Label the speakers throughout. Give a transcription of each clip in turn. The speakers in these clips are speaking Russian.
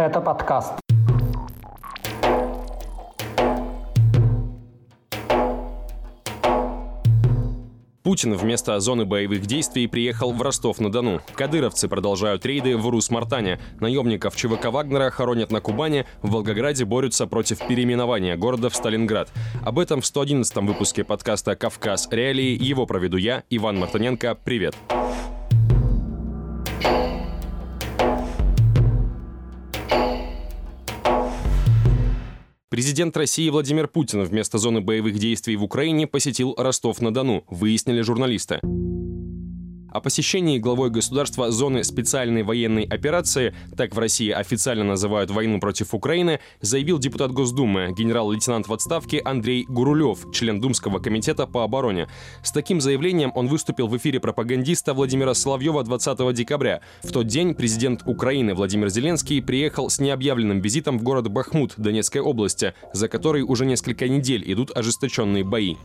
Speaker 1: Это подкаст.
Speaker 2: Путин вместо зоны боевых действий приехал в Ростов-на-Дону. Кадыровцы продолжают рейды в Урус-Мартане. Наемников ЧВК Вагнера хоронят на Кубани, в Волгограде борются против переименования города в Сталинград. Об этом в 111 выпуске подкаста «Кавказ. Реалии». Его проведу я, Иван Мартыненко. Привет! Привет! Президент России Владимир Путин вместо зоны боевых действий в Украине посетил Ростов-на-Дону, выяснили журналисты. О посещении главой государства зоны специальной военной операции, так в России официально называют войну против Украины, заявил депутат Госдумы, генерал-лейтенант в отставке Андрей Гурулев, член Думского комитета по обороне. С таким заявлением он выступил в эфире пропагандиста Владимира Соловьева 20 декабря. В тот день президент Украины Владимир Зеленский приехал с необъявленным визитом в город Бахмут Донецкой области, за который уже несколько недель идут ожесточенные бои.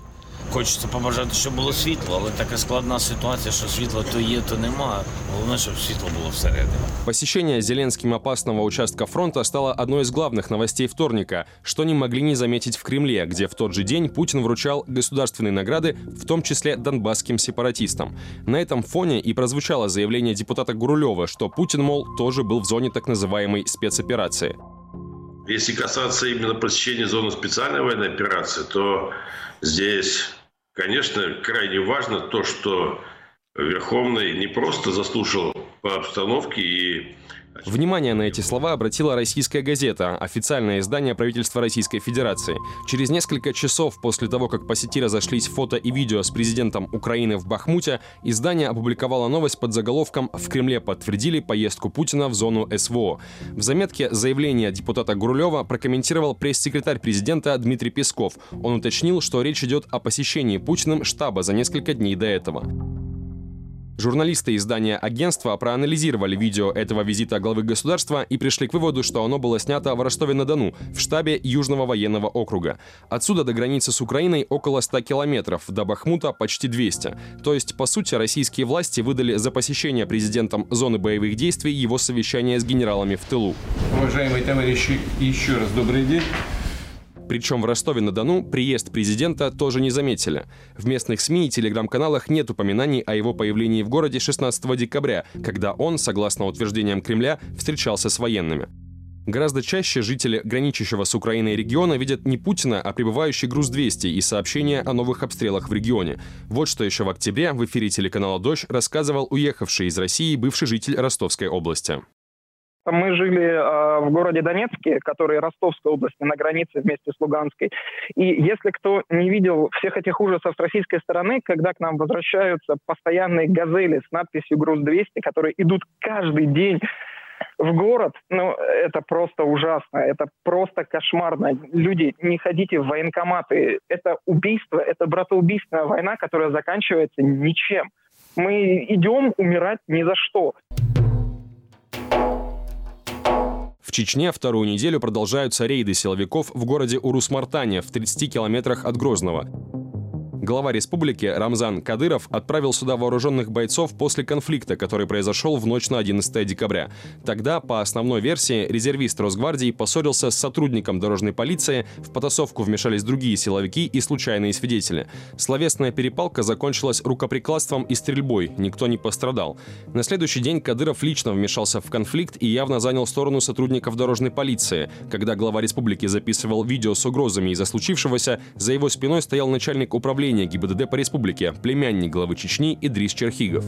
Speaker 3: Хочеться побажати, щоб було світло, але така складна ситуація, що світла то є, то нема. Головне, щоб світло було всередині.
Speaker 2: Посещение Зеленским опасного участка фронта стало одной из главных новостей вторника, что не могли не заметить в Кремле, где в тот же день Путин вручал государственные награды, в том числе донбасским сепаратистам. На этом фоне и прозвучало заявление депутата Гурулева, что Путин, мол, тоже был в зоне так называемой спецоперации.
Speaker 4: Если касаться именно посещения зоны специальной военной операции, то здесь, конечно, крайне важно то, что Верховный не просто заслушал по обстановке и
Speaker 2: Внимание на эти слова обратила российская газета, официальное издание правительства Российской Федерации. Через несколько часов после того, как по сети разошлись фото и видео с президентом Украины в Бахмуте, издание опубликовало новость под заголовком «В Кремле подтвердили поездку Путина в зону СВО». В заметке заявление депутата Гурулева прокомментировал пресс-секретарь президента Дмитрий Песков. Он уточнил, что речь идет о посещении Путиным штаба за несколько дней до этого. Журналисты издания агентства проанализировали видео этого визита главы государства и пришли к выводу, что оно было снято в Ростове-на-Дону, в штабе Южного военного округа. Отсюда до границы с Украиной около 100 километров, до Бахмута почти 200. То есть, по сути, российские власти выдали за посещение президентом зоны боевых действий его совещание с генералами в тылу.
Speaker 5: Уважаемые товарищи, еще раз добрый день.
Speaker 2: Причем в Ростове-на-Дону приезд президента тоже не заметили. В местных СМИ и телеграм-каналах нет упоминаний о его появлении в городе 16 декабря, когда он, согласно утверждениям Кремля, встречался с военными. Гораздо чаще жители граничащего с Украиной региона видят не Путина, а прибывающий груз-200 и сообщения о новых обстрелах в регионе. Вот что еще в октябре в эфире телеканала «Дождь» рассказывал уехавший из России бывший житель Ростовской области.
Speaker 6: Мы жили э, в городе Донецке, который Ростовской области, на границе вместе с Луганской. И если кто не видел всех этих ужасов с российской стороны, когда к нам возвращаются постоянные газели с надписью «Груз-200», которые идут каждый день в город, ну, это просто ужасно, это просто кошмарно. Люди, не ходите в военкоматы. Это убийство, это братоубийственная война, которая заканчивается ничем. Мы идем умирать ни за что.
Speaker 2: Чечне вторую неделю продолжаются рейды силовиков в городе Урус-Мартане в 30 километрах от Грозного. Глава республики Рамзан Кадыров отправил сюда вооруженных бойцов после конфликта, который произошел в ночь на 11 декабря. Тогда, по основной версии, резервист Росгвардии поссорился с сотрудником дорожной полиции, в потасовку вмешались другие силовики и случайные свидетели. Словесная перепалка закончилась рукоприкладством и стрельбой, никто не пострадал. На следующий день Кадыров лично вмешался в конфликт и явно занял сторону сотрудников дорожной полиции. Когда глава республики записывал видео с угрозами из-за случившегося, за его спиной стоял начальник управления управления ГИБДД по республике, племянник главы Чечни Идрис Черхигов.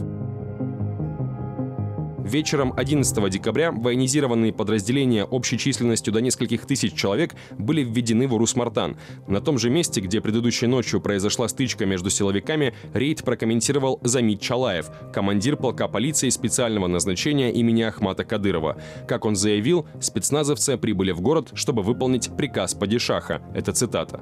Speaker 2: Вечером 11 декабря военизированные подразделения общей численностью до нескольких тысяч человек были введены в Урус-Мартан. На том же месте, где предыдущей ночью произошла стычка между силовиками, рейд прокомментировал Замит Чалаев, командир полка полиции специального назначения имени Ахмата Кадырова. Как он заявил, спецназовцы прибыли в город, чтобы выполнить приказ Падишаха. Это цитата.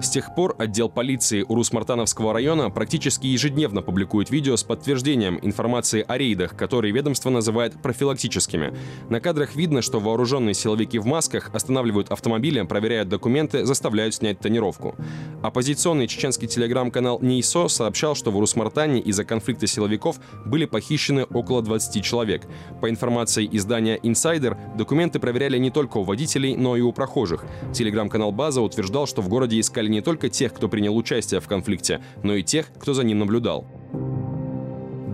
Speaker 2: С тех пор отдел полиции Урус-Мартановского района практически ежедневно публикует видео с подтверждением информации о рейдах, которые ведомство называет профилактическими. На кадрах видно, что вооруженные силовики в масках останавливают автомобили, проверяют документы, заставляют снять тонировку. Оппозиционный чеченский телеграм-канал НИИСО сообщал, что в Урус-Мартане из-за конфликта силовиков были похищены около 20 человек. По информации издания Insider, документы проверяли не только у водителей, но и у прохожих. Телеграм-канал База утверждал, что в городе искали не только тех, кто принял участие в конфликте, но и тех, кто за ним наблюдал.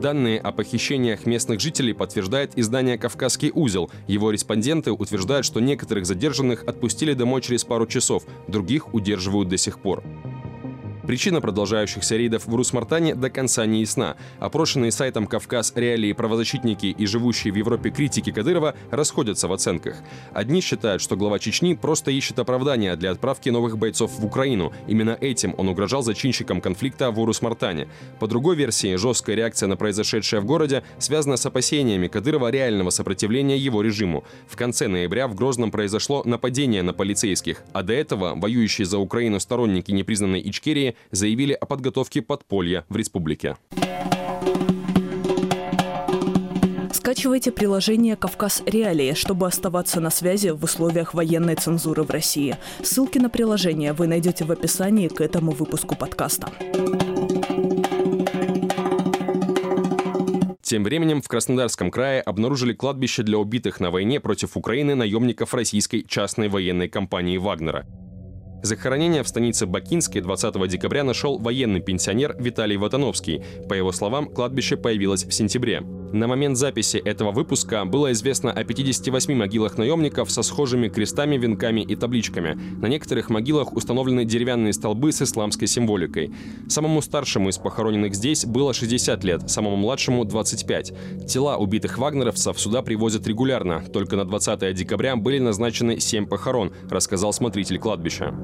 Speaker 2: Данные о похищениях местных жителей подтверждает издание «Кавказский узел». Его респонденты утверждают, что некоторых задержанных отпустили домой через пару часов, других удерживают до сих пор. Причина продолжающихся рейдов в Русмартане до конца не ясна. Опрошенные сайтом «Кавказ» реалии правозащитники и живущие в Европе критики Кадырова расходятся в оценках. Одни считают, что глава Чечни просто ищет оправдания для отправки новых бойцов в Украину. Именно этим он угрожал зачинщикам конфликта в Урусмартане. По другой версии, жесткая реакция на произошедшее в городе связана с опасениями Кадырова реального сопротивления его режиму. В конце ноября в Грозном произошло нападение на полицейских, а до этого воюющие за Украину сторонники непризнанной Ичкерии заявили о подготовке подполья в республике.
Speaker 1: Скачивайте приложение «Кавказ Реалии», чтобы оставаться на связи в условиях военной цензуры в России. Ссылки на приложение вы найдете в описании к этому выпуску подкаста.
Speaker 2: Тем временем в Краснодарском крае обнаружили кладбище для убитых на войне против Украины наемников российской частной военной компании «Вагнера». Захоронение в станице Бакинской 20 декабря нашел военный пенсионер Виталий Ватановский. По его словам, кладбище появилось в сентябре. На момент записи этого выпуска было известно о 58 могилах наемников со схожими крестами, венками и табличками. На некоторых могилах установлены деревянные столбы с исламской символикой. Самому старшему из похороненных здесь было 60 лет, самому младшему – 25. Тела убитых вагнеровцев сюда привозят регулярно. Только на 20 декабря были назначены 7 похорон, рассказал смотритель кладбища.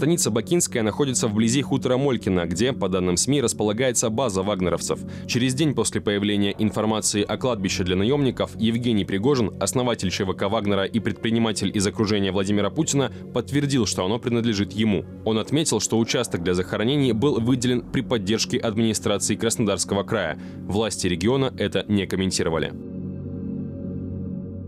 Speaker 2: Станица Бакинская находится вблизи хутора Молькина, где, по данным СМИ, располагается база вагнеровцев. Через день после появления информации о кладбище для наемников Евгений Пригожин, основатель ЧВК Вагнера и предприниматель из окружения Владимира Путина, подтвердил, что оно принадлежит ему. Он отметил, что участок для захоронений был выделен при поддержке администрации Краснодарского края. Власти региона это не комментировали.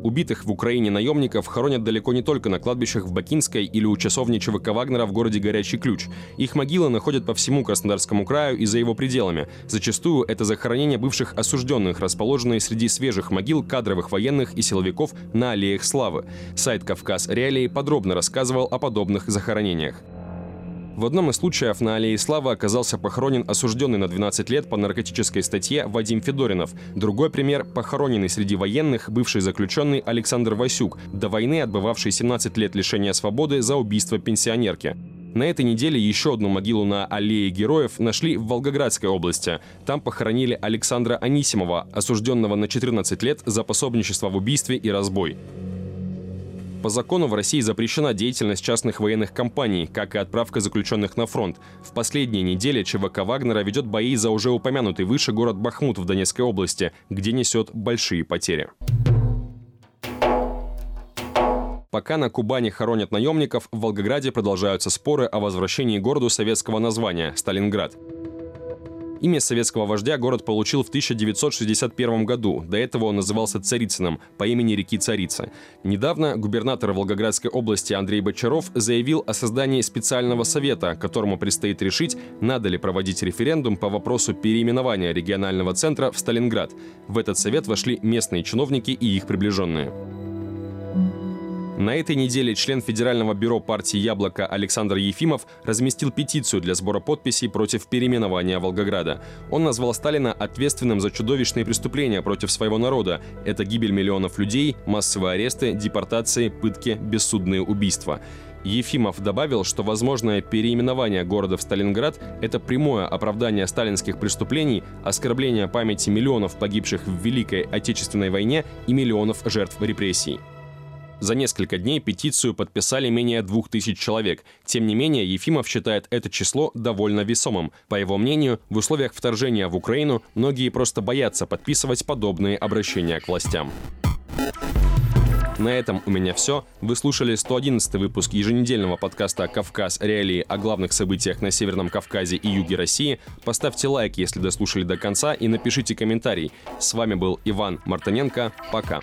Speaker 2: Убитых в Украине наемников хоронят далеко не только на кладбищах в Бакинской или у часовни ЧВК Вагнера в городе Горячий Ключ. Их могилы находят по всему Краснодарскому краю и за его пределами. Зачастую это захоронения бывших осужденных, расположенные среди свежих могил кадровых военных и силовиков на аллеях славы. Сайт «Кавказ Реалии» подробно рассказывал о подобных захоронениях. В одном из случаев на Аллее Славы оказался похоронен осужденный на 12 лет по наркотической статье Вадим Федоринов. Другой пример – похороненный среди военных бывший заключенный Александр Васюк, до войны отбывавший 17 лет лишения свободы за убийство пенсионерки. На этой неделе еще одну могилу на Аллее Героев нашли в Волгоградской области. Там похоронили Александра Анисимова, осужденного на 14 лет за пособничество в убийстве и разбой. По закону в России запрещена деятельность частных военных компаний, как и отправка заключенных на фронт. В последние недели ЧВК Вагнера ведет бои за уже упомянутый выше город Бахмут в Донецкой области, где несет большие потери. Пока на Кубани хоронят наемников, в Волгограде продолжаются споры о возвращении городу советского названия – Сталинград. Имя советского вождя город получил в 1961 году. До этого он назывался Царицыным по имени реки Царица. Недавно губернатор Волгоградской области Андрей Бочаров заявил о создании специального совета, которому предстоит решить, надо ли проводить референдум по вопросу переименования регионального центра в Сталинград. В этот совет вошли местные чиновники и их приближенные. На этой неделе член Федерального бюро партии «Яблоко» Александр Ефимов разместил петицию для сбора подписей против переименования Волгограда. Он назвал Сталина ответственным за чудовищные преступления против своего народа. Это гибель миллионов людей, массовые аресты, депортации, пытки, бессудные убийства. Ефимов добавил, что возможное переименование города в Сталинград – это прямое оправдание сталинских преступлений, оскорбление памяти миллионов погибших в Великой Отечественной войне и миллионов жертв репрессий. За несколько дней петицию подписали менее двух тысяч человек. Тем не менее, Ефимов считает это число довольно весомым. По его мнению, в условиях вторжения в Украину многие просто боятся подписывать подобные обращения к властям. На этом у меня все. Вы слушали 111 выпуск еженедельного подкаста «Кавказ. Реалии» о главных событиях на Северном Кавказе и юге России. Поставьте лайк, если дослушали до конца, и напишите комментарий. С вами был Иван Мартыненко. Пока.